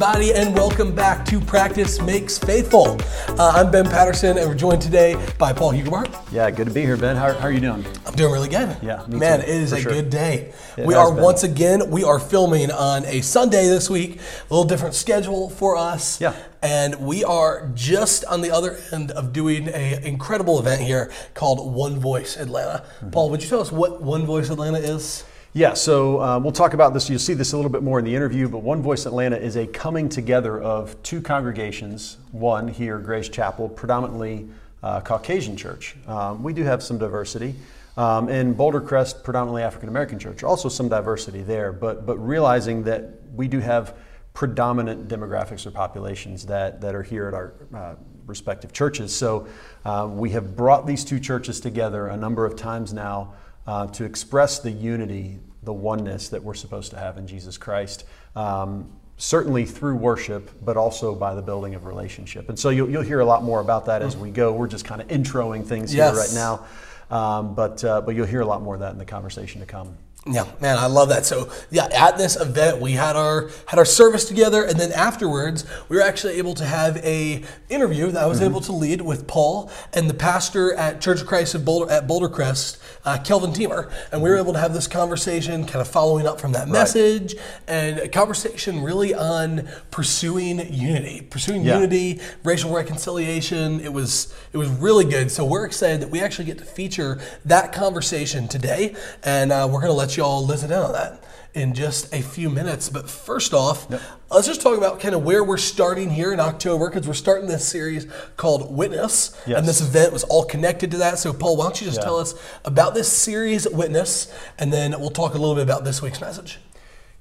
everybody, and welcome back to Practice Makes Faithful. Uh, I'm Ben Patterson, and we're joined today by Paul Hugerbart. Yeah, good to be here, Ben. How, how are you doing? I'm doing really good. Yeah, man, too, it is a sure. good day. It we are been. once again we are filming on a Sunday this week. A little different schedule for us. Yeah. and we are just on the other end of doing a incredible event here called One Voice Atlanta. Mm-hmm. Paul, would you tell us what One Voice Atlanta is? Yeah, so uh, we'll talk about this. You'll see this a little bit more in the interview, but One Voice Atlanta is a coming together of two congregations. One here, Grace Chapel, predominantly uh, Caucasian church. Um, we do have some diversity. Um, and Bouldercrest, predominantly African American church, also some diversity there, but, but realizing that we do have predominant demographics or populations that, that are here at our uh, respective churches. So uh, we have brought these two churches together a number of times now uh, to express the unity, the oneness that we're supposed to have in Jesus Christ. Um, certainly through worship, but also by the building of relationship. And so you'll, you'll hear a lot more about that as we go. We're just kind of introing things Yes. here right now. Um, but, uh, but you'll hear a lot more of that in the conversation to come. Yeah, man, I love that. So yeah, at this event we had our had our service together, and then afterwards we were actually able to have a interview that I was able to lead with Paul and the pastor at Church of Christ of Boulder at Bouldercrest, uh, Kelvin Teamer, and we were able to have this conversation, kind of following up from that message, and a conversation really on pursuing unity, pursuing Yeah. unity, racial reconciliation. It was it was really good. So we're excited that we actually get to feature that conversation today, and uh, we're going to let you all listen in on that in just a few minutes. But first off, let's just talk about kind of where we're starting here in October because we're starting this series called Witness, Yes. and this event was all connected to that. So Paul, why don't you just Yeah. tell us about this series Witness, and then we'll talk a little bit about this week's message.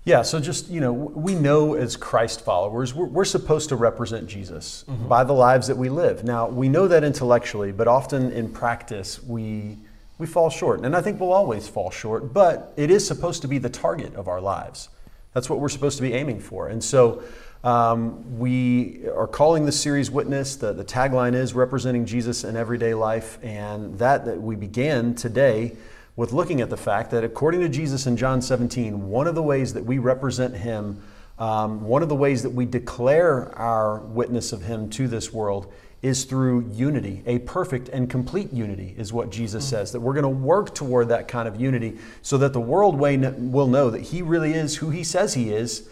Yeah, so just, you know, we know as Christ followers, we're, we're supposed to represent Jesus mm-hmm. by the lives that we live. Now, we know that intellectually, but often in practice, we, we fall short. And I think we'll always fall short, but it is supposed to be the target of our lives. That's what we're supposed to be aiming for. And so um, we are calling this series Witness. The, the tagline is representing Jesus in everyday life. And that, that we began today with looking at the fact that according to Jesus in John 17, one of the ways that we represent him, um, one of the ways that we declare our witness of him to this world is through unity. A perfect and complete unity is what Jesus mm. says, that we're going to work toward that kind of unity so that the world way will know that he really is who he says he is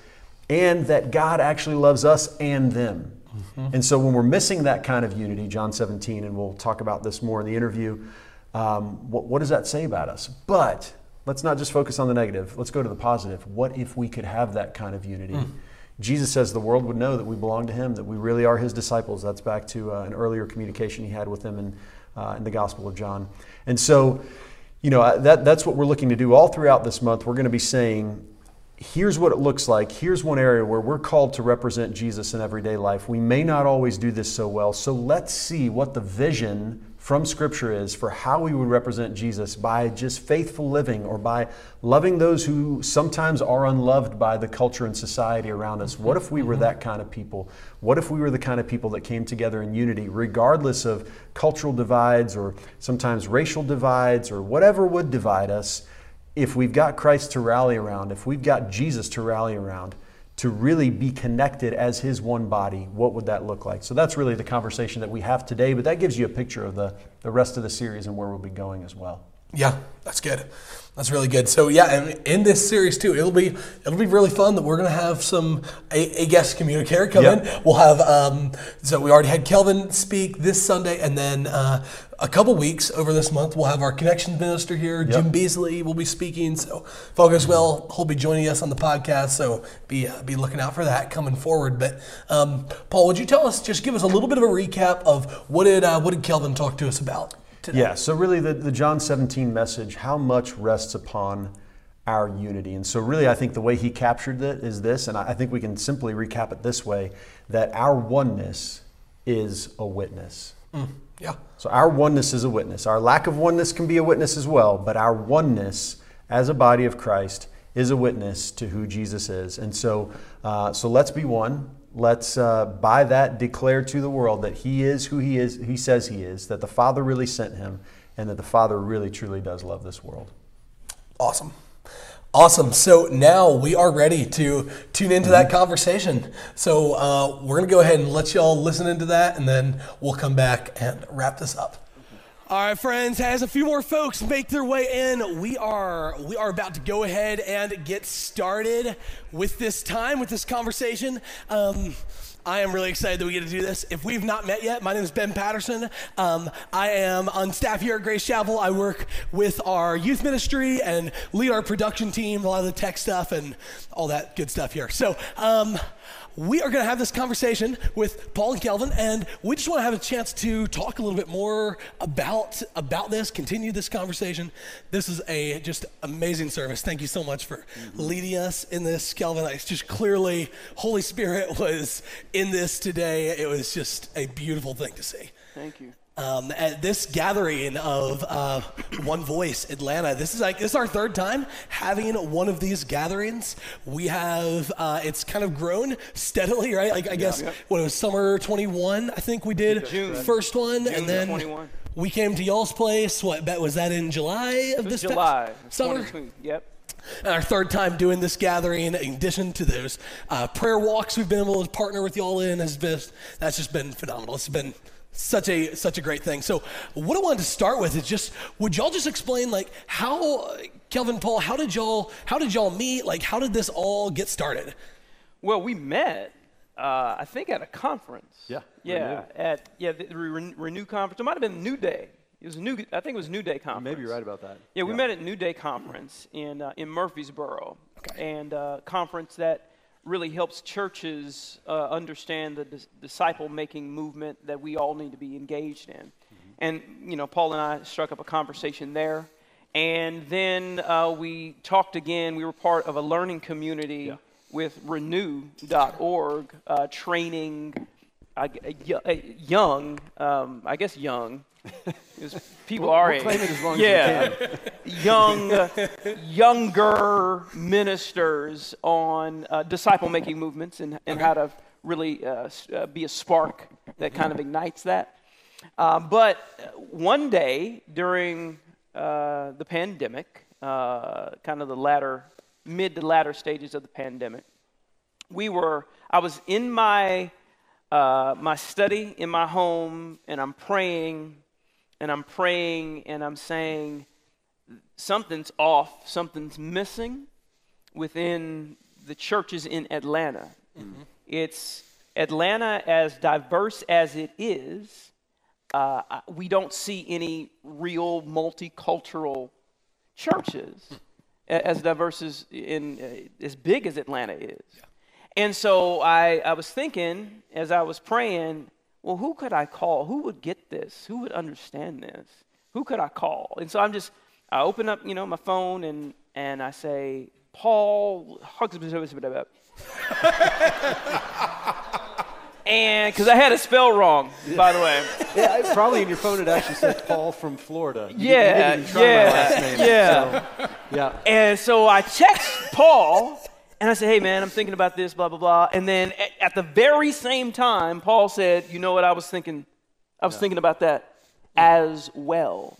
and that God actually loves us and them. Mm-hmm. And so when we're missing that kind of unity, John 17, and we'll talk about this more in the interview, um, what, what does that say about us? But let's not just focus on the negative. Let's go to the positive. What if we could have that kind of unity? Mm. Jesus says the world would know that we belong to Him, that we really are His disciples. That's back to uh, an earlier communication He had with them in, uh, in the Gospel of John. And so, you know, that, that's what we're looking to do all throughout this month. We're going to be saying, here's what it looks like. Here's one area where we're called to represent Jesus in everyday life. We may not always do this so well. So let's see what the vision from Scripture is for how we would represent Jesus by just faithful living or by loving those who sometimes are unloved by the culture and society around us. What if we were that kind of people? What if we were the kind of people that came together in unity, regardless of cultural divides or sometimes racial divides or whatever would divide us? if we've got Christ to rally around, if we've got Jesus to rally around, to really be connected as his one body, what would that look like? So that's really the conversation that we have today, but that gives you a picture of the, the rest of the series and where we'll be going as well. Yeah, that's good. That's really good. So yeah, and in this series too, it'll be it'll be really fun that we're gonna have some a, a guest communicator come Yep. in. We'll have um, so we already had Kelvin speak this Sunday, and then uh, a couple weeks over this month we'll have our connections minister here, Jim Beasley, will be speaking. So if all goes well, he'll be joining us on the podcast. So be uh, be looking out for that coming forward. But um, Paul, would you tell us just give us a little bit of a recap of what did uh, what did Kelvin talk to us about? Today? Yeah, so really the, the John 17 message, how much rests upon our unity. And so, really, I think the way he captured it is this, and I I think we can simply recap it this way that our oneness is a witness. Yeah. So our oneness is a witness. Our lack of oneness can be a witness as well, but our oneness as a body of Christ is a witness to who Jesus is. And so, uh, so let's be one. Let's uh, by that declare to the world that He is who He is. He says He is. That the Father really sent Him, and that the Father really truly does love this world. Awesome. Awesome. So now we are ready to tune into that conversation. So uh, we're going to go ahead and let y'all listen into that, and then we'll come back and wrap this up. All right, friends. As a few more folks make their way in, we are we are about to go ahead and get started with this time with this conversation. Um, I am really excited that we get to do this. If we've not met yet, my name is Ben Patterson. Um, I am on staff here at Grace Chapel. I work with our youth ministry and lead our production team, a lot of the tech stuff and all that good stuff here. So, um, we are going to have this conversation with Paul and Kelvin, and we just want to have a chance to talk a little bit more about about this, continue this conversation. This is a just amazing service. Thank you so much for mm-hmm. leading us in this, Kelvin. It's just clearly Holy Spirit was in this today. It was just a beautiful thing to see. Thank you um, at this gathering of uh, One Voice Atlanta. This is like this is our third time having one of these gatherings. We have uh, it's kind of grown steadily, right? Like I guess yeah. what it was summer 21. I think we did June. first one, June and then 21. we came to y'all's place. What bet was that in July of this July summer? Yep. And our third time doing this gathering, in addition to those uh, prayer walks we've been able to partner with y'all in, has been that's just been phenomenal. It's been such a such a great thing. So what I wanted to start with is just would y'all just explain like how Kelvin Paul how did y'all how did y'all meet like how did this all get started? Well, we met uh, I think at a conference. Yeah. Yeah. Renew. At yeah the Renew conference. It might have been New Day. It was new. I think it was New Day conference. Maybe you're right about that. Yeah, we yeah. met at New Day conference in uh, in Murfreesboro, okay. and uh, conference that really helps churches uh, understand the dis- disciple making movement that we all need to be engaged in. Mm-hmm. And, you know, Paul and I struck up a conversation there. And then uh, we talked again. We were part of a learning community yeah. with renew.org, uh, training uh, young, um, I guess young, people we'll, our we'll age. Yeah, young, younger ministers on uh, disciple making movements and, and okay. how to really uh, uh, be a spark that kind of ignites that. Uh, but one day during uh, the pandemic, uh, kind of the latter, mid to latter stages of the pandemic, we were. I was in my my study in my home, and I'm praying and I'm praying and I'm saying, something's off, something's missing within the churches in Atlanta. Mm-hmm. It's Atlanta, as diverse as it is, uh, we don't see any real multicultural churches hmm. as diverse as, in, uh, as big as Atlanta is. Yeah. And so I, I was thinking as I was praying, well, who could I call? Who would get this? Who would understand this? Who could I call? And so I'm just, I open up, you know, my phone and, and I say, Paul, and because I had a spell wrong, by the way. Yeah, probably in your phone it actually said Paul from Florida. You yeah, yeah, name, yeah, so, yeah. And so I text Paul and I said, hey, man, I'm thinking about this, blah, blah, blah. And then at, at the very same time, Paul said, you know what, I was thinking, I was yeah. thinking about that as well.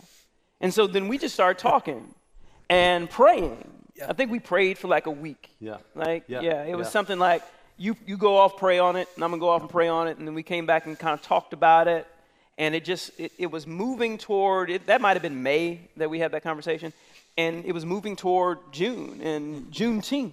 And so then we just started talking and praying. Yeah. I think we prayed for like a week. Yeah. Like, yeah, yeah it was something like, you, you go off, pray on it, and I'm going to go off and pray on it. And then we came back and kind of talked about it. And it just, it, it was moving toward, it, that might have been May that we had that conversation. And it was moving toward June and Juneteenth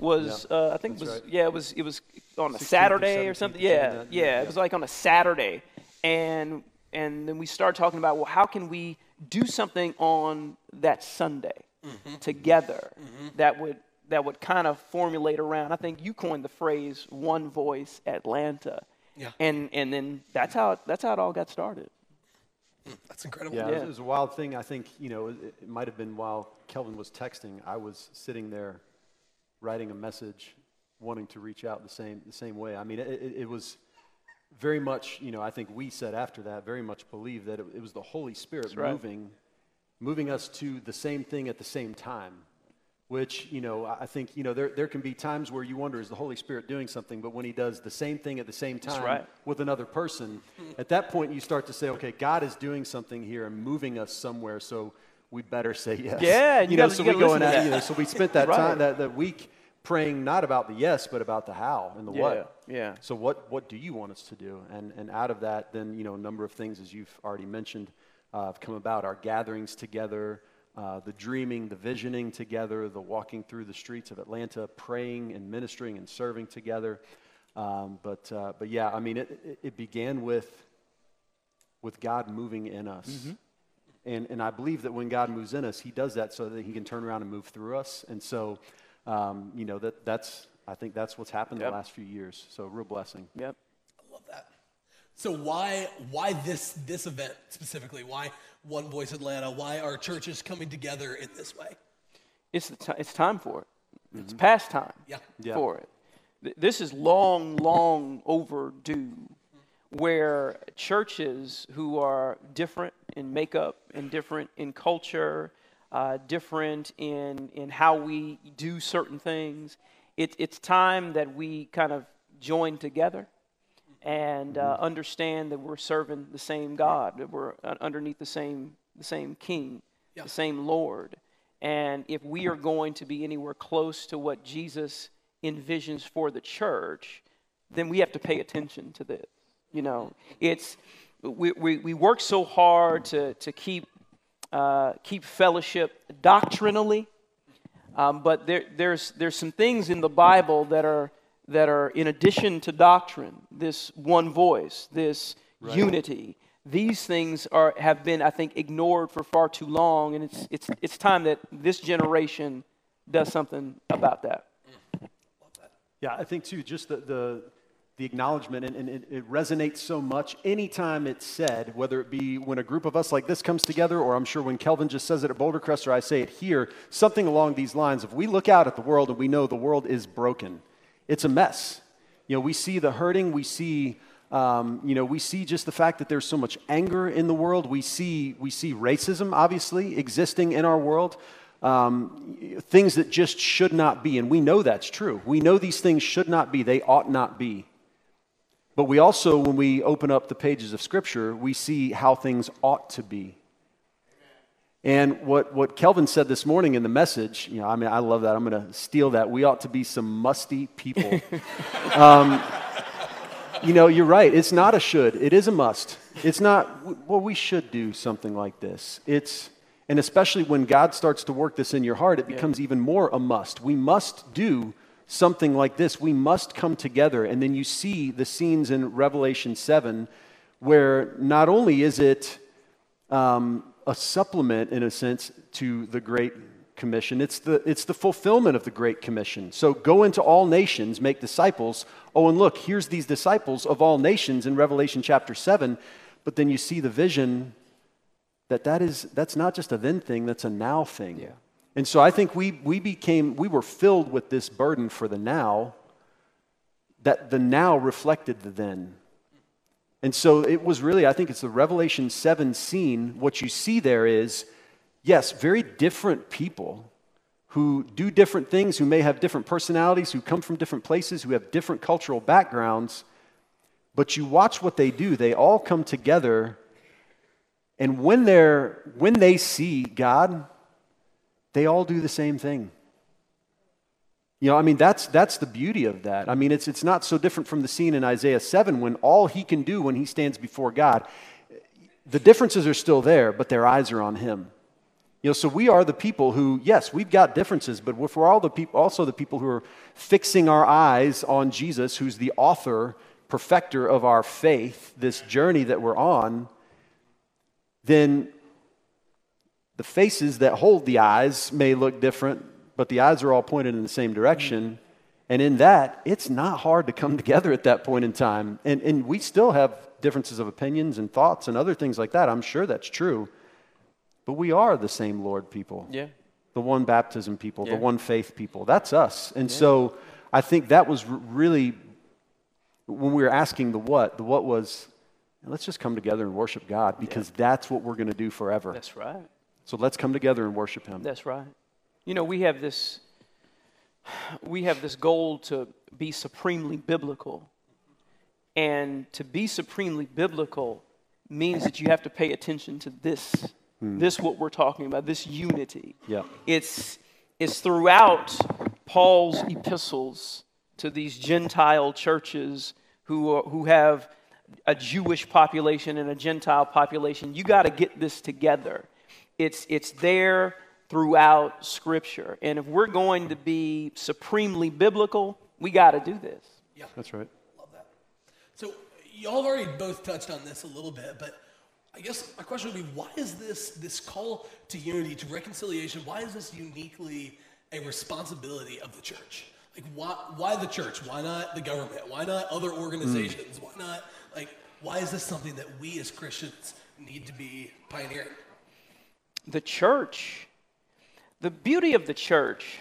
was yeah, uh, I think it was right. yeah it was it was on a Saturday or something yeah, yeah, yeah it was like on a Saturday and and then we started talking about well how can we do something on that Sunday mm-hmm. together mm-hmm. that would that would kind of formulate around I think you coined the phrase one voice Atlanta yeah and and then that's how it, that's how it all got started mm, that's incredible. Yeah, yeah. It, was, a wild thing. I think, you know, it, it might have been while Kelvin was texting, I was sitting there writing a message, wanting to reach out the same, the same way. I mean, it, it, it was very much, you know, I think we said after that, very much believe that it, it was the Holy Spirit right. moving, moving us to the same thing at the same time. Which, you know, I think, you know, there, there can be times where you wonder, is the Holy Spirit doing something? But when He does the same thing at the same time right. with another person, at that point you start to say, okay, God is doing something here and moving us somewhere. So we better say yes. Yeah, you you know, gotta- so you we go in that, you know, so we spent that Right. time that, that week praying not about the yes, but about the how and the Yeah, what. yeah. So what what do you want us to do? And and out of that, then you know, a number of things as you've already mentioned uh, have come about. Our gatherings together, uh, the dreaming, the visioning together, the walking through the streets of Atlanta, praying and ministering and serving together. Um, but uh, but yeah, I mean, it, it, it began with with God moving in us. Mm-hmm. And, and I believe that when God moves in us, He does that so that He can turn around and move through us. And so, um, you know, that, that's, I think that's what's happened Yep. the last few years. So, real blessing. Yep. I love that. So why why this this event specifically? Why One Voice Atlanta? Why are churches coming together in this way? It's, the ti it's time for it. It's past time Yeah. Yeah. for it. Th- This is long, long overdue where churches who are different in makeup and different in culture, uh, different in, in how we do certain things, it, it's time that we kind of join together and uh, understand that we're serving the same God, that we're underneath the same, the same King, Yeah. the same Lord. And if we are going to be anywhere close to what Jesus envisions for the church, then we have to pay attention to this. You know, it's we, we, we work so hard to, to keep uh, keep fellowship doctrinally, um, but there, there's, there's some things in the Bible that are, that are in addition to doctrine, this one voice, this unity. These things are, have been, I think, ignored for far too long, and it's, it's, it's time that this generation does something about that. Yeah, I think too, just the, the, the acknowledgement, and, and it, it resonates so much anytime it's said, whether it be when a group of us like this comes together, or I'm sure when Kelvin just says it at Bouldercrest, or I say it here, something along these lines. If we look out at the world and we know the world is broken, it's a mess. You know, we see the hurting, we see. Um, you know, we see just the fact that there's so much anger in the world. We see, we see racism, obviously, existing in our world um, things that just should not be. And we know that's true. We know these things should not be, they ought not be. But we also, when we open up the pages of Scripture, we see how things ought to be. And what, what Kelvin said this morning in the message, you know, I mean, I love that. I'm going to steal that. We ought to be some musty people. um, you know, you're right. It's not a should. It is a must. It's not, well, we should do something like this. It's, and especially when God starts to work this in your heart, it becomes even more a must. We must do something like this. We must come together. And then you see the scenes in Revelation 7 where not only is it um, a supplement, in a sense, to the Great Commission, it's the, it's the fulfillment of the Great Commission. So go into all nations, make disciples. Oh, and look, here's these disciples of all nations in Revelation chapter 7. But then you see the vision that, that is, that's not just a then thing, that's a now thing. Yeah. And so I think we, we became, we were filled with this burden for the now, that the now reflected the then. And so it was really, I think it's the Revelation 7 scene. What you see there is, yes, very different people who do different things, who may have different personalities, who come from different places, who have different cultural backgrounds. But you watch what they do, they all come together. And when, they're, when they see God, they all do the same thing. You know, I mean, that's, that's the beauty of that. I mean, it's, it's not so different from the scene in Isaiah 7 when all he can do when he stands before God, the differences are still there, but their eyes are on him. You know, so we are the people who, yes, we've got differences, but we're all the people, also the people who are fixing our eyes on Jesus, who's the author, perfecter of our faith, this journey that we're on, then the faces that hold the eyes may look different, but the eyes are all pointed in the same direction. And in that, it's not hard to come together at that point in time. And, and we still have differences of opinions and thoughts and other things like that. I'm sure that's true. But we are the same Lord people. Yeah. The one baptism people, Yeah. the one faith people. That's us. And so I think that was really, when we were asking the what, the what was, let's just come together and worship God because that's what we're going to do forever. That's right. So let's come together and worship Him. That's right. You know, we have this we have this goal to be supremely biblical. And to be supremely biblical means that you have to pay attention to this hmm. This what we're talking about, this unity. Yeah. It's, it's throughout Paul's epistles to these Gentile churches who, are, who have a Jewish population and a Gentile population. You got to get this together. It's, it's there throughout Scripture. And if we're going to be supremely biblical, we got to do this. Yeah, That's right. love that. So y'all have already both touched on this a little bit, but I guess my question would be, why is this this call to unity, to reconciliation? Why is this uniquely a responsibility of the church? Like, why why the church? Why not the government? Why not other organizations? Mm. Why not like? Why is this something that we as Christians need to be pioneering? The church, the beauty of the church,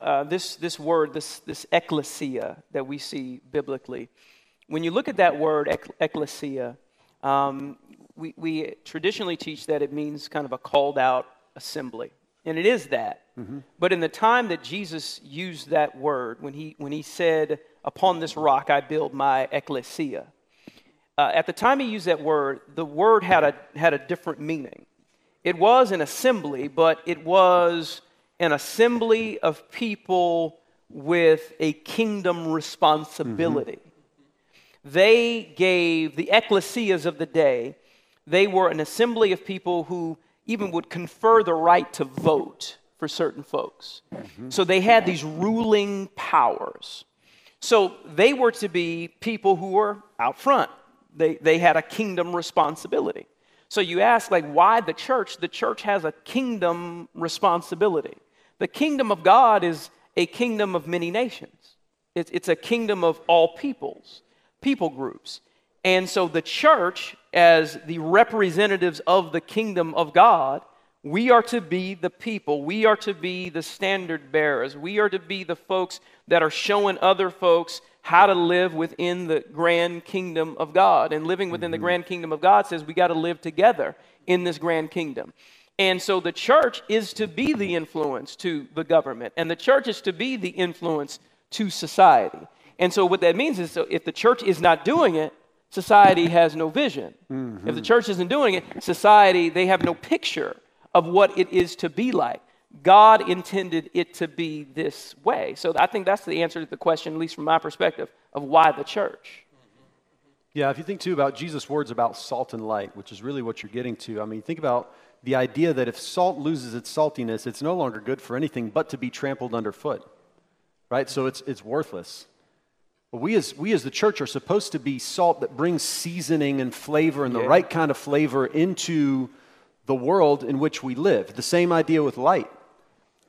uh, this, this word, this, this ecclesia that we see biblically, when you look at that word, ecclesia, um, we, we traditionally teach that it means kind of a called out assembly. And it is that. But in the time that Jesus used that word, when he, when he said, Upon this rock I build my ecclesia, uh, at the time he used that word, the word had a, had a different meaning. It was an assembly, but it was an assembly of people with a kingdom responsibility. Mm-hmm. They gave the ecclesias of the day, they were an assembly of people who even would confer the right to vote for certain folks. Mm-hmm. So they had these ruling powers. So they were to be people who were out front. They, they had a kingdom responsibility. So you ask, like, why the church? The church has a kingdom responsibility. The kingdom of God is a kingdom of many nations, it's, it's a kingdom of all peoples, people groups. And so the church, as the representatives of the kingdom of God, we are to be the people. We are to be the standard bearers. We are to be the folks that are showing other folks how to live within the grand kingdom of God. And living within the mm-hmm. grand kingdom of God says we got to live together in this grand kingdom. And so the church is to be the influence to the government, and the church is to be the influence to society. And so what that means is so if the church is not doing it, society has no vision. If the mm-hmm. church isn't doing it, society, they have no picture of what it is to be like. God intended it to be this way. So I think that's the answer to the question, at least from my perspective, of why the church. Yeah, if you think too about Jesus' words about salt and light, which is really what you're getting to, I mean, think about the idea that if salt loses its saltiness, it's no longer good for anything but to be trampled underfoot, right? So it's, it's worthless. But we as, we as the church are supposed to be salt that brings seasoning and flavor and the Yeah. right kind of flavor into the world in which we live. The same idea with light.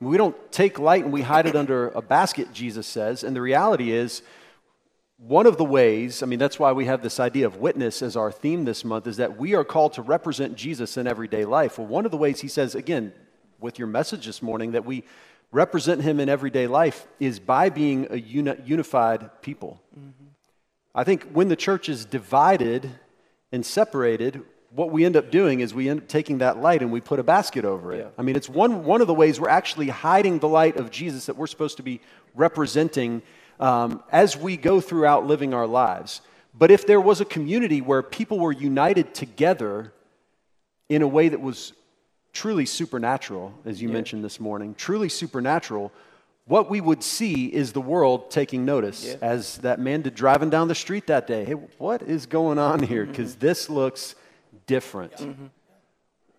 We don't take light and we hide it under a basket, Jesus says. And the reality is, one of the ways, I mean, that's why we have this idea of witness as our theme this month, is that we are called to represent Jesus in everyday life. Well, one of the ways he says, again, with your message this morning, that we represent him in everyday life is by being a uni- unified people. Mm-hmm. I think when the church is divided and separated, what we end up doing is we end up taking that light and we put a basket over it. Yeah. I mean, it's one, one of the ways we're actually hiding the light of Jesus that we're supposed to be representing um, as we go throughout living our lives. But if there was a community where people were united together in a way that was truly supernatural, as you mentioned this morning, truly supernatural, what we would see is the world taking notice Yeah. as that man did driving down the street that day. Hey, what is going on here? Because this looks different. Mm-hmm.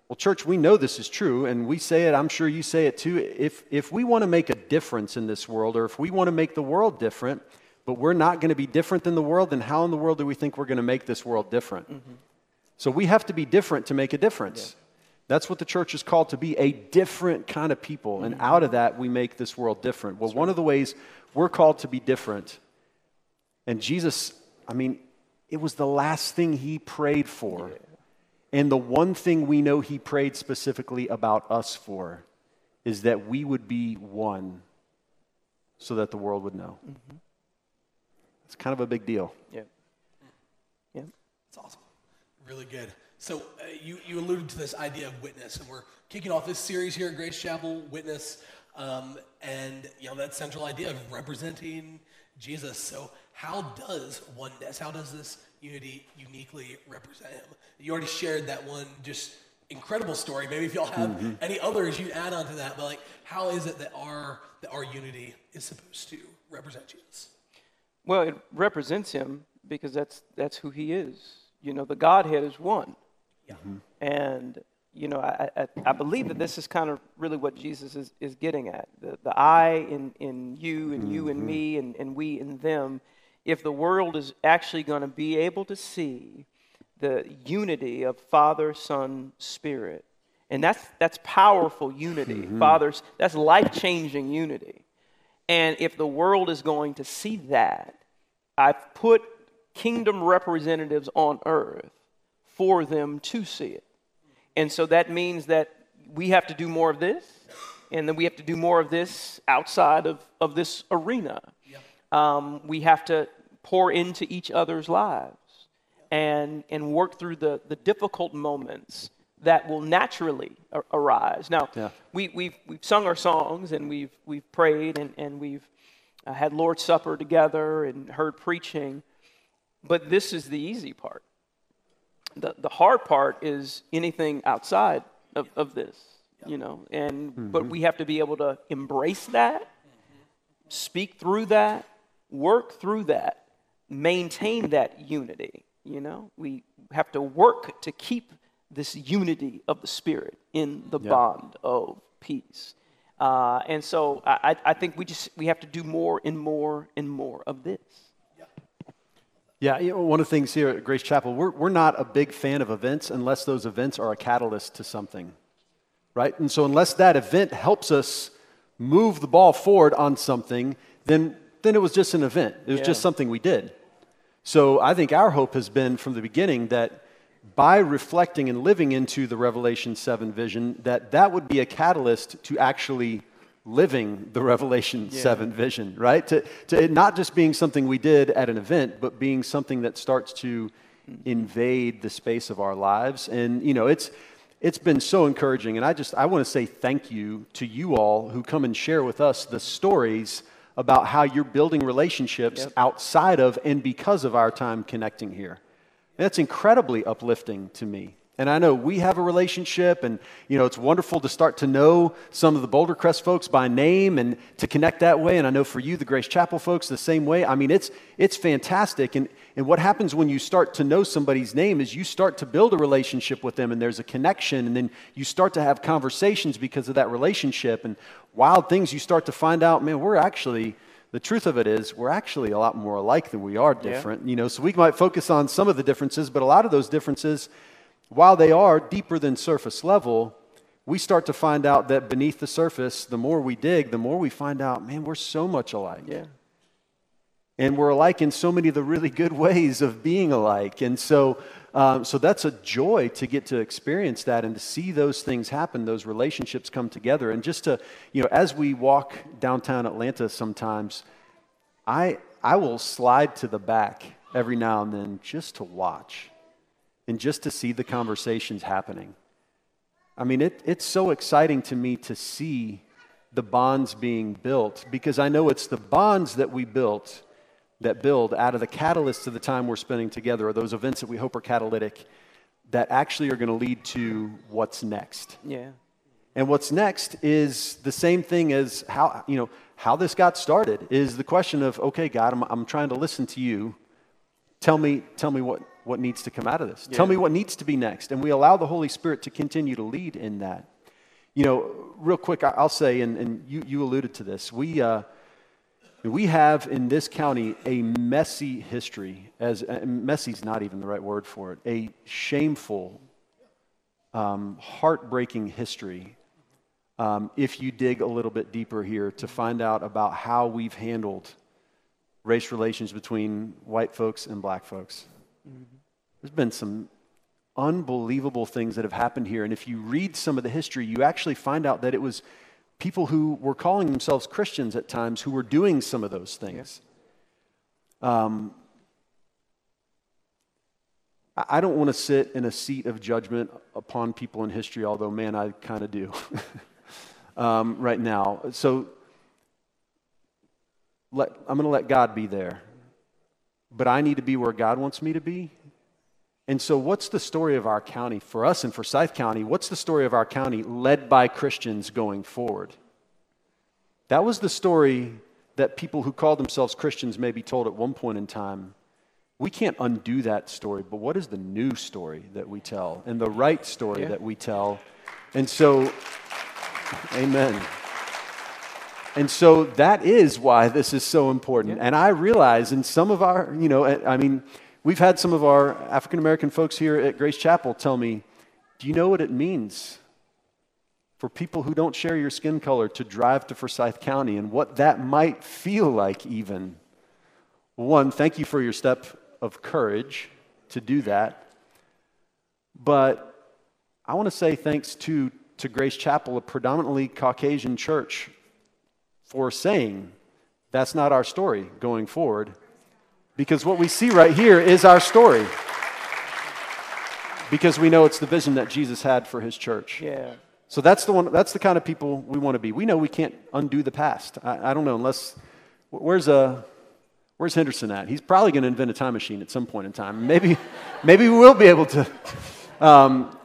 Well, church, we know this is true, and we say it, I'm sure you say it too. If, if we want to make a difference in this world, or if we want to make the world different, but we're not going to be different than the world, then how in the world do we think we're going to make this world different? Mm-hmm. So we have to be different to make a difference. That's what the church is called to be a different kind of people. And mm-hmm. out of that, we make this world different. Well, one of the ways we're called to be different, and Jesus, I mean, it was the last thing he prayed for. And the one thing we know he prayed specifically about us for is that we would be one so that the world would know. It's kind of a big deal. Yeah. Yeah. That's awesome. Really good. So uh, you, you alluded to this idea of witness, and we're kicking off this series here at Grace Chapel, Witness, um, and you know that central idea of representing Jesus. So how does oneness, how does this unity uniquely represent Him? You already shared that one just incredible story. Maybe if y'all have mm-hmm. any others, you'd add on to that. But like, how is it that our that our unity is supposed to represent Jesus? Well, it represents him because that's that's who he is. You know, the Godhead is one. Yeah. Mm-hmm. And you know, I, I, I believe that this is kind of really what Jesus is, is getting at. The, the I in, in you and you and mm-hmm. me and, and we in them. If the world is actually going to be able to see the unity of Father, Son, Spirit, and that's, that's powerful unity. Fathers, that's life changing unity. And if the world is going to see that, I've put kingdom representatives on earth for them to see it. And so that means that we have to do more of this, and then we have to do more of this outside of, of this arena. Um, we have to pour into each other's lives and, and work through the, the difficult moments that will naturally a- arise. Now, Yeah. we, we've, we've sung our songs and we've, we've prayed and, and we've uh, had Lord's Supper together and heard preaching, but this is the easy part the, the hard part is anything outside of, of this you know and but we have to be able to embrace that speak through that work through that maintain that unity you know? We have to work to keep this unity of the spirit in the bond of peace. Uh, and so I, I I think we just we have to do more and more and more of this. Yeah, you know, one of the things here at Grace Chapel, we're, we're not a big fan of events unless those events are a catalyst to something, right? And so, unless that event helps us move the ball forward on something, then, then it was just an event. It was just something we did. So, I think our hope has been from the beginning that by reflecting and living into the Revelation 7 vision, that that would be a catalyst to actually living the Revelation 7 vision, right? To, to it not just being something we did at an event, but being something that starts to invade the space of our lives. And, you know, it's, it's been so encouraging. And I just, I want to say thank you to you all who come and share with us the stories about how you're building relationships outside of and because of our time connecting here. That's incredibly uplifting to me. And I know we have a relationship, and you know it's wonderful to start to know some of the Bouldercrest folks by name and to connect that way. And I know for you, the Grace Chapel folks, the same way. I mean, it's it's fantastic. And and what happens when you start to know somebody's name is you start to build a relationship with them, and there's a connection, and then you start to have conversations because of that relationship. And wild things you start to find out, man, we're actually the truth of it is we're actually a lot more alike than we are different you know? So we might focus on some of the differences but a lot of those differences while they are deeper than surface level we start to find out that beneath the surface the more we dig the more we find out man we're so much alike. Yeah. And we're alike in so many of the really good ways of being alike. And so um, so that's a joy to get to experience that and to see those things happen those relationships come together. And just to you know as we walk downtown atlanta sometimes i i will slide to the back every now and then just to watch and just to see the conversations happening. I mean, it, it's so exciting to me to see the bonds being built because I know it's the bonds that we built that build out of the catalysts of the time we're spending together or those events that we hope are catalytic that actually are going to lead to what's next. yeah And what's next is the same thing as how, you know, how this got started is the question of, okay, God, I'm, I'm trying to listen to you. Tell me, tell me what, what needs to come out of this. Tell me what needs to be next. And we allow the Holy Spirit to continue to lead in that. You know, real quick, I'll say, and, and you, you alluded to this, we, uh, we have in this county a messy history, as uh, messy's not even the right word for it, a shameful, um, heartbreaking history um, if you dig a little bit deeper here to find out about how we've handled race relations between white folks and black folks. There's been some unbelievable things that have happened here. And if you read some of the history, you actually find out that it was people who were calling themselves Christians at times who were doing some of those things. Um, I I don't want to sit in a seat of judgment upon people in history, although, man, I kind of do um, right now. So let, I'm going to let God be there. But I need to be where God wants me to be. And so, what's the story of our county for us and for Forsyth County? What's the story of our county led by Christians going forward? That was the story that people who called themselves Christians maybe told at one point in time. We can't undo that story, but what is the new story that we tell and the right story Yeah. that we tell? And so, amen. And so that is why this is so important. And I realize in some of our, you know, I mean, we've had some of our African American folks here at Grace Chapel tell me, do you know what it means for people who don't share your skin color to drive to Forsyth County and what that might feel like, even? One, thank you for your step of courage to do that. But I want to say thanks to, to Grace Chapel, a predominantly Caucasian church, for saying that's not our story going forward. Because what we see right here is our story. Because we know it's the vision that Jesus had for his church. Yeah. So that's the one. That's the kind of people we want to be. We know we can't undo the past. I, I don't know unless where's uh, where's Henderson at? He's probably going to invent a time machine at some point in time. Maybe maybe we will be able to. Um,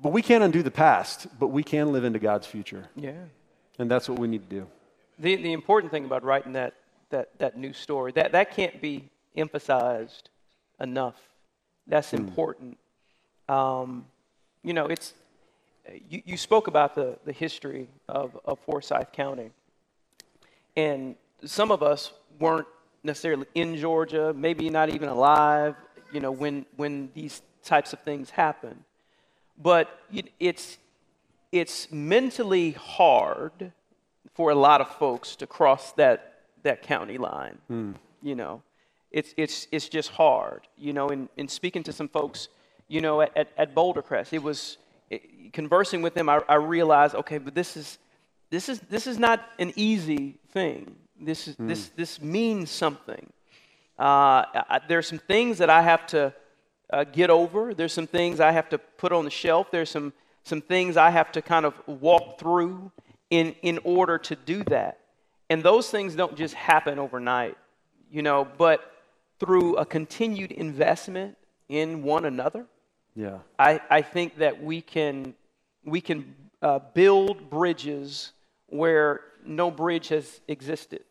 but we can't undo the past. But we can live into God's future, Yeah. and that's what we need to do. The, the important thing about writing that, that, that new story, that, that can't be emphasized enough. That's important. Um, you know, it's, you, you spoke about the, the history of, of Forsyth County. And some of us weren't necessarily in Georgia, maybe not even alive, you know, when, when these types of things happen. But it, it's, it's mentally hard for a lot of folks to cross that, that county line. You know, it's, it's, it's just hard. You know, in, in speaking to some folks, you know, at, at, at Bouldercrest, it was it, conversing with them, I, I realized, okay, but this is, this is, this is not an easy thing. This, is, this, this means something. Uh, I, there's some things that I have to uh, get over. There's some things I have to put on the shelf. There's some, some things I have to kind of walk through in, in order to do that. And those things don't just happen overnight, you know, but through a continued investment in one another, Yeah. I, I think that we can, we can uh, build bridges where no bridge has existed.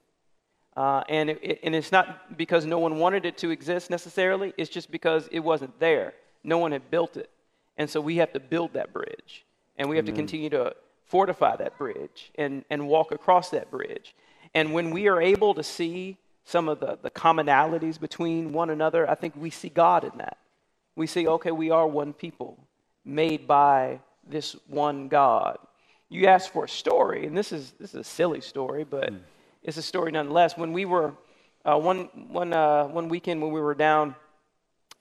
Uh, and, it, it- and it's not because no one wanted it to exist necessarily, it's just because it wasn't there. No one had built it. And so we have to build that bridge. And we have to continue to fortify that bridge and, and walk across that bridge. And when we are able to see some of the, the commonalities between one another, I think we see God in that. We see, okay, we are one people made by this one God. You asked for a story, and this is, this is a silly story, but it's a story nonetheless. When we were, uh, one, one, uh, one weekend when we were down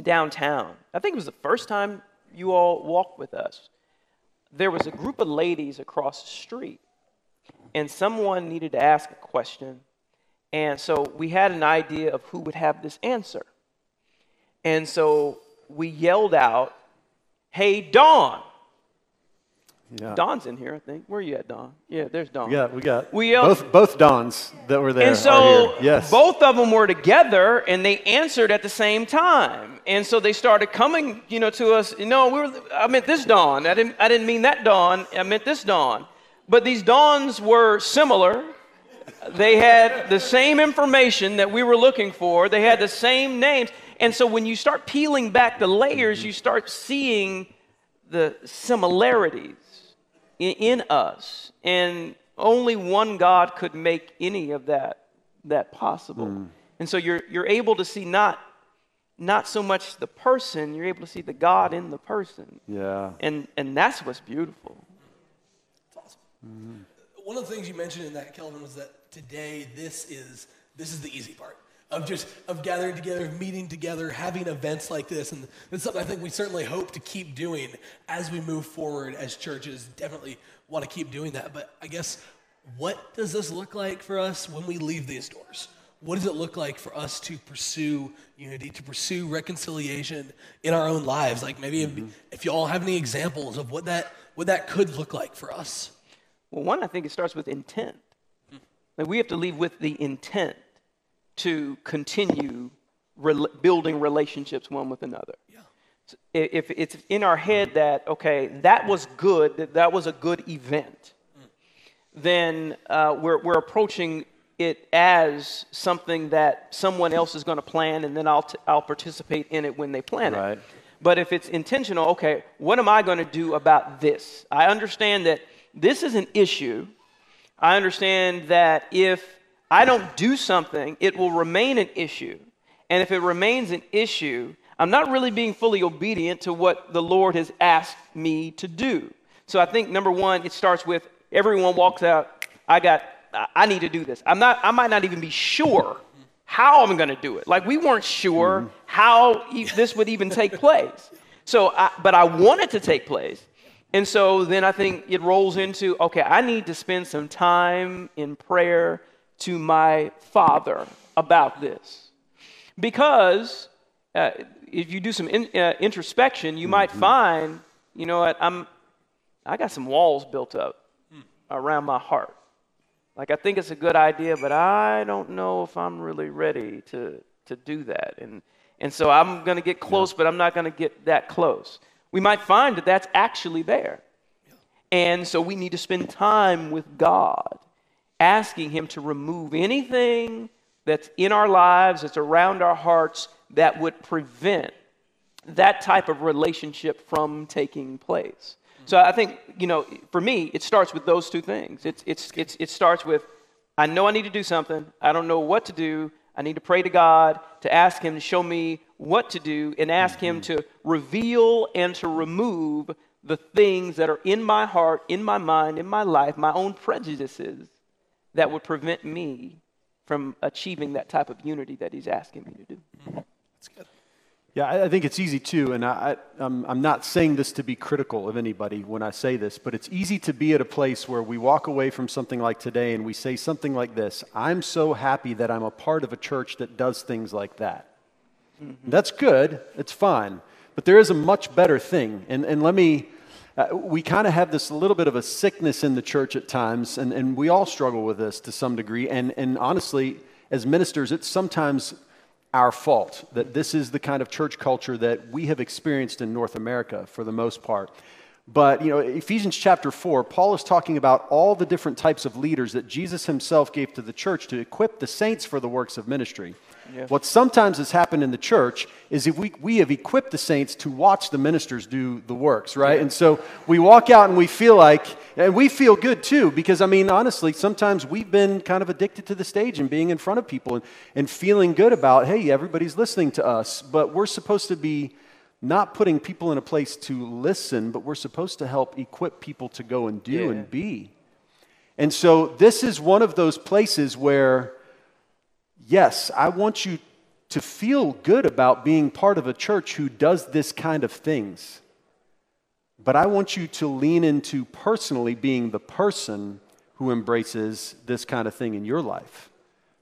downtown, I think it was the first time you all walked with us, there was a group of ladies across the street, and someone needed to ask a question. And so we had an idea of who would have this answer. And so we yelled out, Hey, Dawn. Yeah. Dawn's in here, I think. Where are you at, Don? Yeah, there's Don. Yeah, we got We yelled- um, both, both Dons that were there. And so yes. both of them were together and they answered at the same time. And so they started coming, you know, to us. You No, we were, I meant this Don. I didn't, I didn't mean that Don. I meant this dawn. But these dawns were similar. They had the same information that we were looking for. They had the same names. And so when you start peeling back the layers, you start seeing the similarities in, in us. And only one God could make any of that, that possible. Hmm. And so you're, you're able to see not, not so much the person, you're able to see the God in the person. yeah. And, and that's what's beautiful. One of the things you mentioned in that, Kelvin, was that today this is this is the easy part of just of gathering together, of meeting together, having events like this, and it's something I think we certainly hope to keep doing as we move forward as churches. Definitely want to keep doing that. But I guess what does this look like for us when we leave these doors? What does it look like for us to pursue unity, to pursue reconciliation in our own lives? Like maybe if, mm-hmm. if you all have any examples of what that what that could look like for us. Well, one, I think it starts with intent. Like we have to leave with the intent to continue rel- building relationships one with another. If it's in our head that, okay, that was good, that, that was a good event, then uh, we're, we're approaching it as something that someone else is going to plan and then I'll, t- I'll participate in it when they plan Right. it. But if it's intentional, okay, what am I going to do about this? I understand that this is an issue. I understand that if I don't do something, it will remain an issue. And if it remains an issue, I'm not really being fully obedient to what the Lord has asked me to do. So I think number one, it starts with everyone walks out, I got, I- need to do this. I'm not, I might not even be sure how I'm going to do it. Like we weren't sure mm-hmm. how e- this would even take place. So, I, but I want it to take place. And so then I think it rolls into okay, I need to spend some time in prayer to my Father about this. Because uh, if you do some in, uh, introspection, you might find, you know what, I'm, I got some walls built up around my heart. Like I think it's a good idea, but I don't know if I'm really ready to to do that. And and so I'm going to get close, but I'm not going to get that close. We might find that that's actually there. And so we need to spend time with God, asking Him to remove anything that's in our lives, that's around our hearts, that would prevent that type of relationship from taking place. So I think, you know, for me, it starts with those two things. It's, it's, it's, it starts with, I know I need to do something. I don't know what to do. I need to pray to God to ask Him to show me what to do and ask Him to reveal and to remove the things that are in my heart, in my mind, in my life, my own prejudices that would prevent me from achieving that type of unity that He's asking me to do. Mm-hmm. That's good. Yeah, I, think it's easy too, and I, I, I'm, I'm not saying this to be critical of anybody when I say this, but it's easy to be at a place where we walk away from something like today and we say something like this I'm so happy that I'm a part of a church that does things like that. That's good, it's fine, but there is a much better thing, and, and let me. Uh, we kind of have this little bit of a sickness in the church at times, and, and we all struggle with this to some degree. And, and honestly, as ministers, it's sometimes our fault that this is the kind of church culture that we have experienced in North America for the most part. But, you know, Ephesians chapter 4, Paul is talking about all the different types of leaders that Jesus himself gave to the church to equip the saints for the works of ministry. What sometimes has happened in the church is if we, we have equipped the saints to watch the ministers do the works, right? And so we walk out and we feel like, and we feel good too, because I mean, honestly, sometimes we've been kind of addicted to the stage and being in front of people and, and feeling good about, hey, everybody's listening to us. But we're supposed to be not putting people in a place to listen, but we're supposed to help equip people to go and do Yeah. and be. And so this is one of those places where, yes, I want you to feel good about being part of a church who does this kind of things. But I want you to lean into personally being the person who embraces this kind of thing in your life.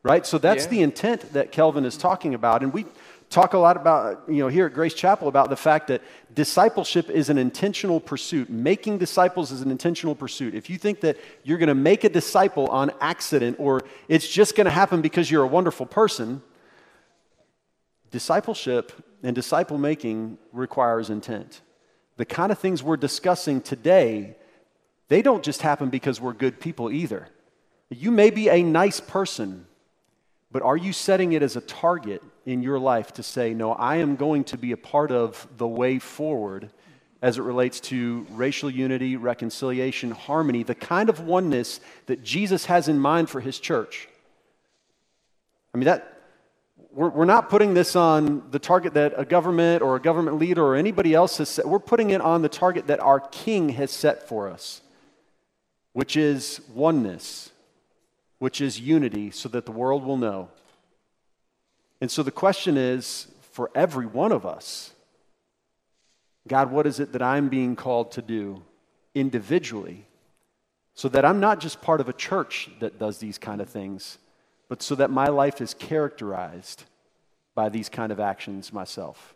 Right? So that's Yeah. the intent that Kelvin is talking about. And we talk a lot about, you know, here at Grace Chapel about the fact that discipleship is an intentional pursuit. Making disciples is an intentional pursuit. If you think that you're going to make a disciple on accident or it's just going to happen because you're a wonderful person, discipleship and disciple making requires intent. The kind of things we're discussing today, they don't just happen because we're good people either. You may be a nice person, but are you setting it as a target in your life to say, no, I am going to be a part of the way forward as it relates to racial unity, reconciliation, harmony, the kind of oneness that Jesus has in mind for his church? I mean, that, we're, we're not putting this on the target that a government or a government leader or anybody else has set. We're putting it on the target that our King has set for us, which is oneness, which is unity, so that the world will know. And so the question is for every one of us God, what is it that I'm being called to do individually so that I'm not just part of a church that does these kind of things, but so that my life is characterized by these kind of actions myself?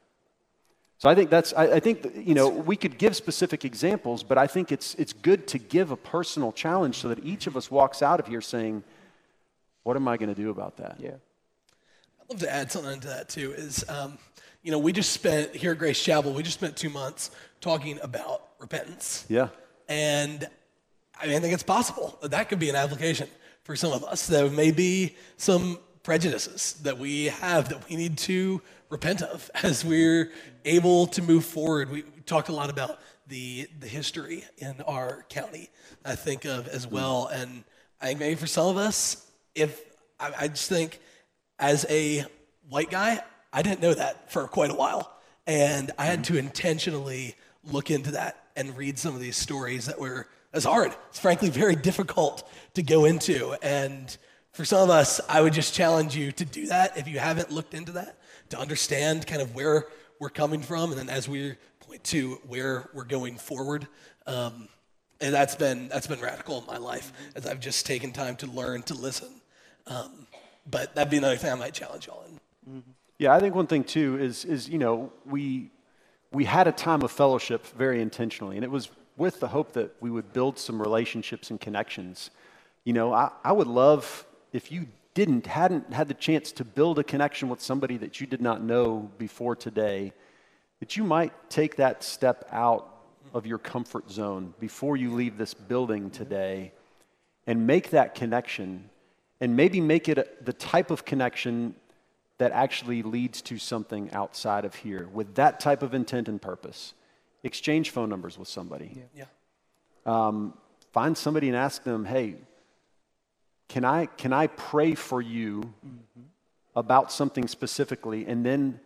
So I think that's, I, I think, you know, we could give specific examples, but I think it's, it's good to give a personal challenge so that each of us walks out of here saying, what am I going to do about that? Yeah. Love to add something to that too. Is um, you know we just spent here at Grace Chapel. We just spent two months talking about repentance. Yeah. And I mean, I think it's possible that that could be an application for some of us. There may be some prejudices that we have that we need to repent of as we're able to move forward. We, we talked a lot about the the history in our county. I think of as well, and I think maybe for some of us, if I, I just think as a white guy, I didn't know that for quite a while, and I had to intentionally look into that and read some of these stories that were as hard. It's frankly very difficult to go into, and for some of us, I would just challenge you to do that if you haven't looked into that, to understand kind of where we're coming from, and then as we point to where we're going forward. Um, and that's been that's been radical in my life as I've just taken time to learn to listen. Um, but that'd be another thing I might challenge y'all in. Mm-hmm. Yeah, I think one thing too is is you know we we had a time of fellowship very intentionally, and it was with the hope that we would build some relationships and connections. You know, I, I would love if you didn't hadn't had the chance to build a connection with somebody that you did not know before today, that you might take that step out of your comfort zone before you leave this building mm-hmm. today and make that connection and maybe make it a, the type of connection that actually leads to something outside of here with that type of intent and purpose. Exchange phone numbers with somebody. Yeah. Um, find somebody and ask them, hey, can I, can I pray for you mm-hmm. about something specifically? And then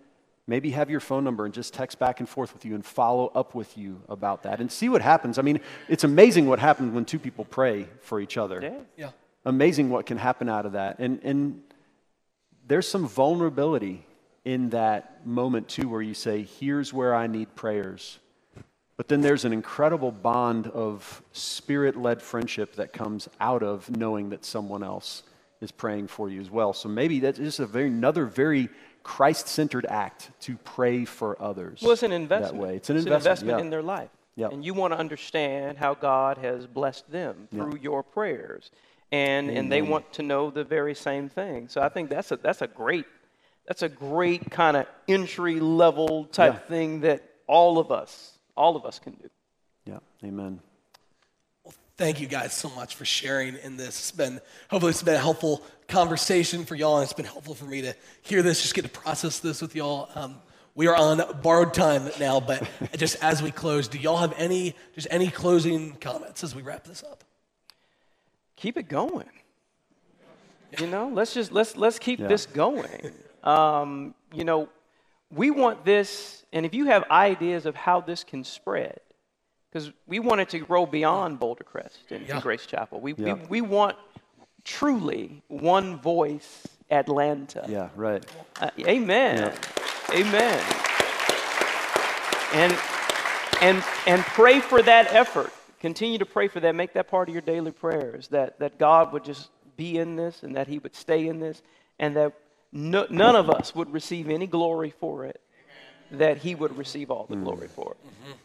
maybe have your phone number and just text back and forth with you and follow up with you about that and see what happens. I mean, it's amazing what happens when two people pray for each other. Yeah. Yeah. Amazing what can happen out of that. And, and there's some vulnerability in that moment, too, where you say, Here's where I need prayers. But then there's an incredible bond of spirit led friendship that comes out of knowing that someone else is praying for you as well. So maybe that's just a very, another very Christ centered act to pray for others. Well, it's an investment. That way. It's an it's investment, an investment yeah. in their life. Yep. And you want to understand how God has blessed them through your prayers. And, and they want to know the very same thing. So I think that's a, that's a great that's a great kind of entry level type Yeah. thing that all of us all of us can do. Yeah, amen. Well, thank you guys so much for sharing in this. It's been hopefully it's been a helpful conversation for y'all, and it's been helpful for me to hear this, just get to process this with y'all. Um, we are on borrowed time now, but just as we close, do y'all have any just any closing comments as we wrap this up? Keep it going. You know, let's just let's let's keep Yeah. this going. Um, you know, we want this, and if you have ideas of how this can spread, because we want it to grow beyond Bouldercrest and, Yeah. Grace Chapel. We, Yeah. we we want truly one voice Atlanta. Yeah, right. Uh, amen. Amen. And and and pray for that effort. Continue to pray for that. Make that part of your daily prayers. That that God would just be in this, and that He would stay in this, and that no, none of us would receive any glory for it. That He would receive all the glory for it.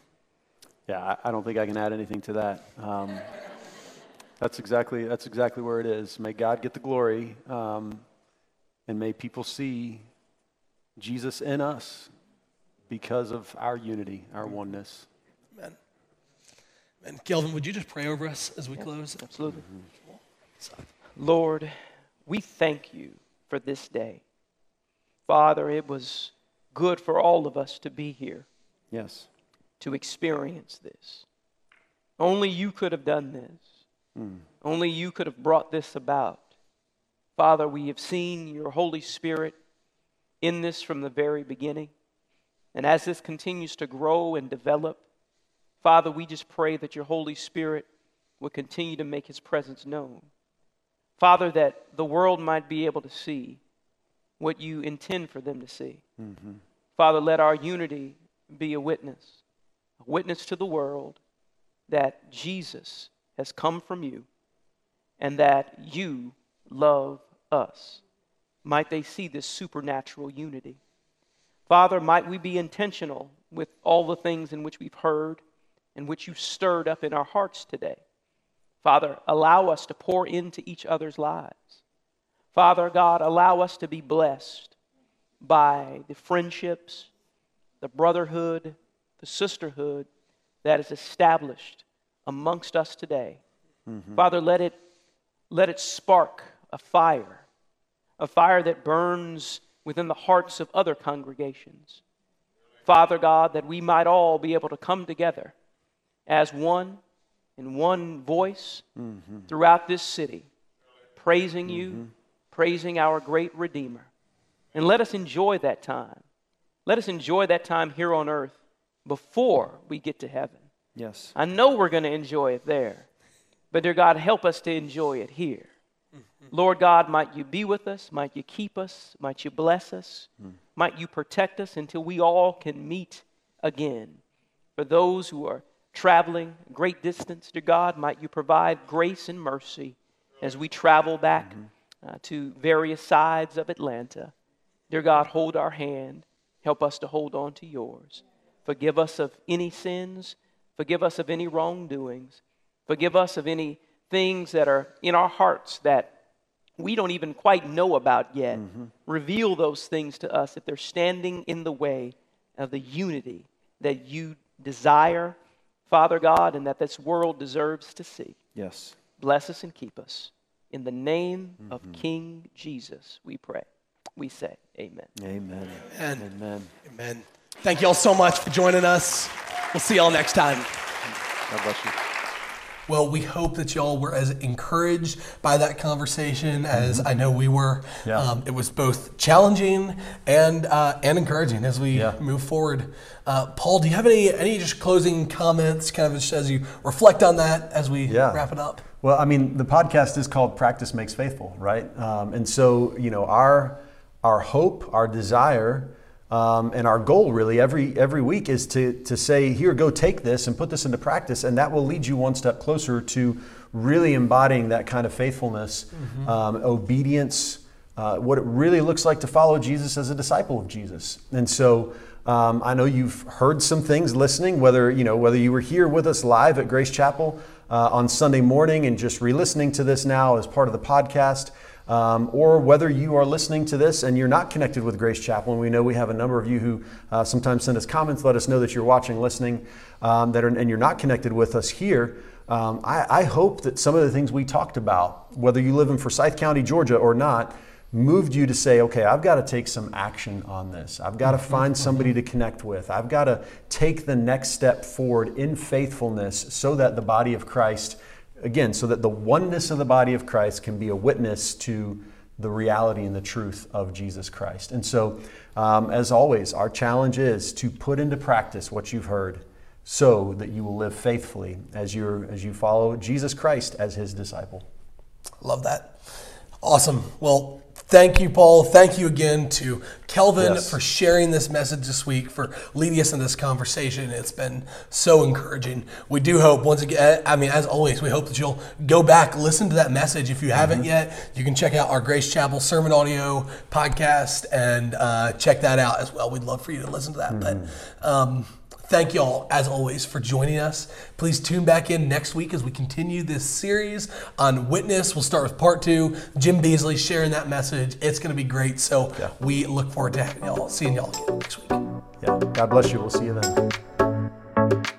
Yeah, I, I don't think I can add anything to that. Um, that's exactly that's exactly where it is. May God get the glory, um, and may people see Jesus in us because of our unity, our oneness. Amen. And Kelvin, would you just pray over us as we close? Absolutely. So- Lord, we thank you for this day. Father, it was good for all of us to be here. Yes. to experience this. Only you could have done this. Hmm. Only you could have brought this about. Father, we have seen your Holy Spirit in this from the very beginning. And as this continues to grow and develop, Father, we just pray that your Holy Spirit will continue to make his presence known. Father, that the world might be able to see what you intend for them to see. Mm-hmm. Father, let our unity be a witness, a witness to the world that Jesus has come from you and that you love us. Might they see this supernatural unity. Father, might we be intentional with all the things in which we've heard and which you've stirred up in our hearts today. Father, allow us to pour into each other's lives. Father God, allow us to be blessed by the friendships, the brotherhood, the sisterhood that is established amongst us today. Mm-hmm. Father, let it, let it spark a fire, a fire that burns within the hearts of other congregations. Father God, that we might all be able to come together as one in one voice mm-hmm. throughout this city, praising you, mm-hmm. praising our great Redeemer. And let us enjoy that time. Let us enjoy that time here on earth before we get to heaven. Yes. I know we're going to enjoy it there, but dear God, help us to enjoy it here. Mm-hmm. Lord God, might you be with us, might you keep us, might you bless us, mm. might you protect us until we all can meet again. For those who are traveling great distance, to God, might you provide grace and mercy as we travel back uh, to various sides of Atlanta. Dear God, hold our hand, help us to hold on to yours. Forgive us of any sins, forgive us of any wrongdoings, forgive us of any things that are in our hearts that we don't even quite know about yet. Reveal those things to us if they're standing in the way of the unity that you desire, Father God, and that this world deserves to see. Yes. Bless us and keep us. In the name mm-hmm. of King Jesus, we pray. We say, Amen. Amen. Amen. Amen. Amen. Thank you all so much for joining us. We'll see y'all next time. God bless you. Well, we hope that y'all were as encouraged by that conversation as I know we were. Mm-hmm. Yeah. Um, it was both challenging and uh, and encouraging as we Yeah. move forward. Uh, Paul, do you have any any just closing comments, kind of as you reflect on that as we Yeah. wrap it up? Well, I mean, the podcast is called "Practice Makes Faithful," right? Um, and so, you know, our our hope, our desire, um, and our goal, really, every every week, is to to say, "Here, go take this and put this into practice," and that will lead you one step closer to really embodying that kind of faithfulness, um, obedience, uh, what it really looks like to follow Jesus as a disciple of Jesus. And so. Um, I know you've heard some things listening, whether you know whether you were here with us live at Grace Chapel uh, on Sunday morning and just re-listening to this now as part of the podcast, um, or whether you are listening to this and you're not connected with Grace Chapel. And we know we have a number of you who uh, sometimes send us comments, let us know that you're watching, listening, um, that are, and you're not connected with us here. Um, I, I hope that some of the things we talked about, whether you live in Forsyth County, Georgia, or not, moved you to say, okay, I've got to take some action on this. I've got to find somebody to connect with. I've got to take the next step forward in faithfulness so that the body of Christ, again, so that the oneness of the body of Christ can be a witness to the reality and the truth of Jesus Christ. And so, um, as always, our challenge is to put into practice what you've heard so that you will live faithfully as, you as you follow Jesus Christ as his disciple. Love that. Awesome. Well, thank you, Paul. Thank you again to Kelvin Yes. for sharing this message this week, for leading us in this conversation. It's been so encouraging. We do hope, once again, I mean, as always, we hope that you'll go back, listen to that message. If you haven't yet, you can check out our Grace Chapel Sermon Audio podcast and uh, check that out as well. We'd love for you to listen to that. But, um, Thank you all, as always, for joining us. Please tune back in next week as we continue this series on witness. We'll start with part two. Jim Beasley sharing that message. It's going to be great. So Yeah. we look forward to y'all, seeing y'all again next week. Yeah. God bless you. We'll see you then.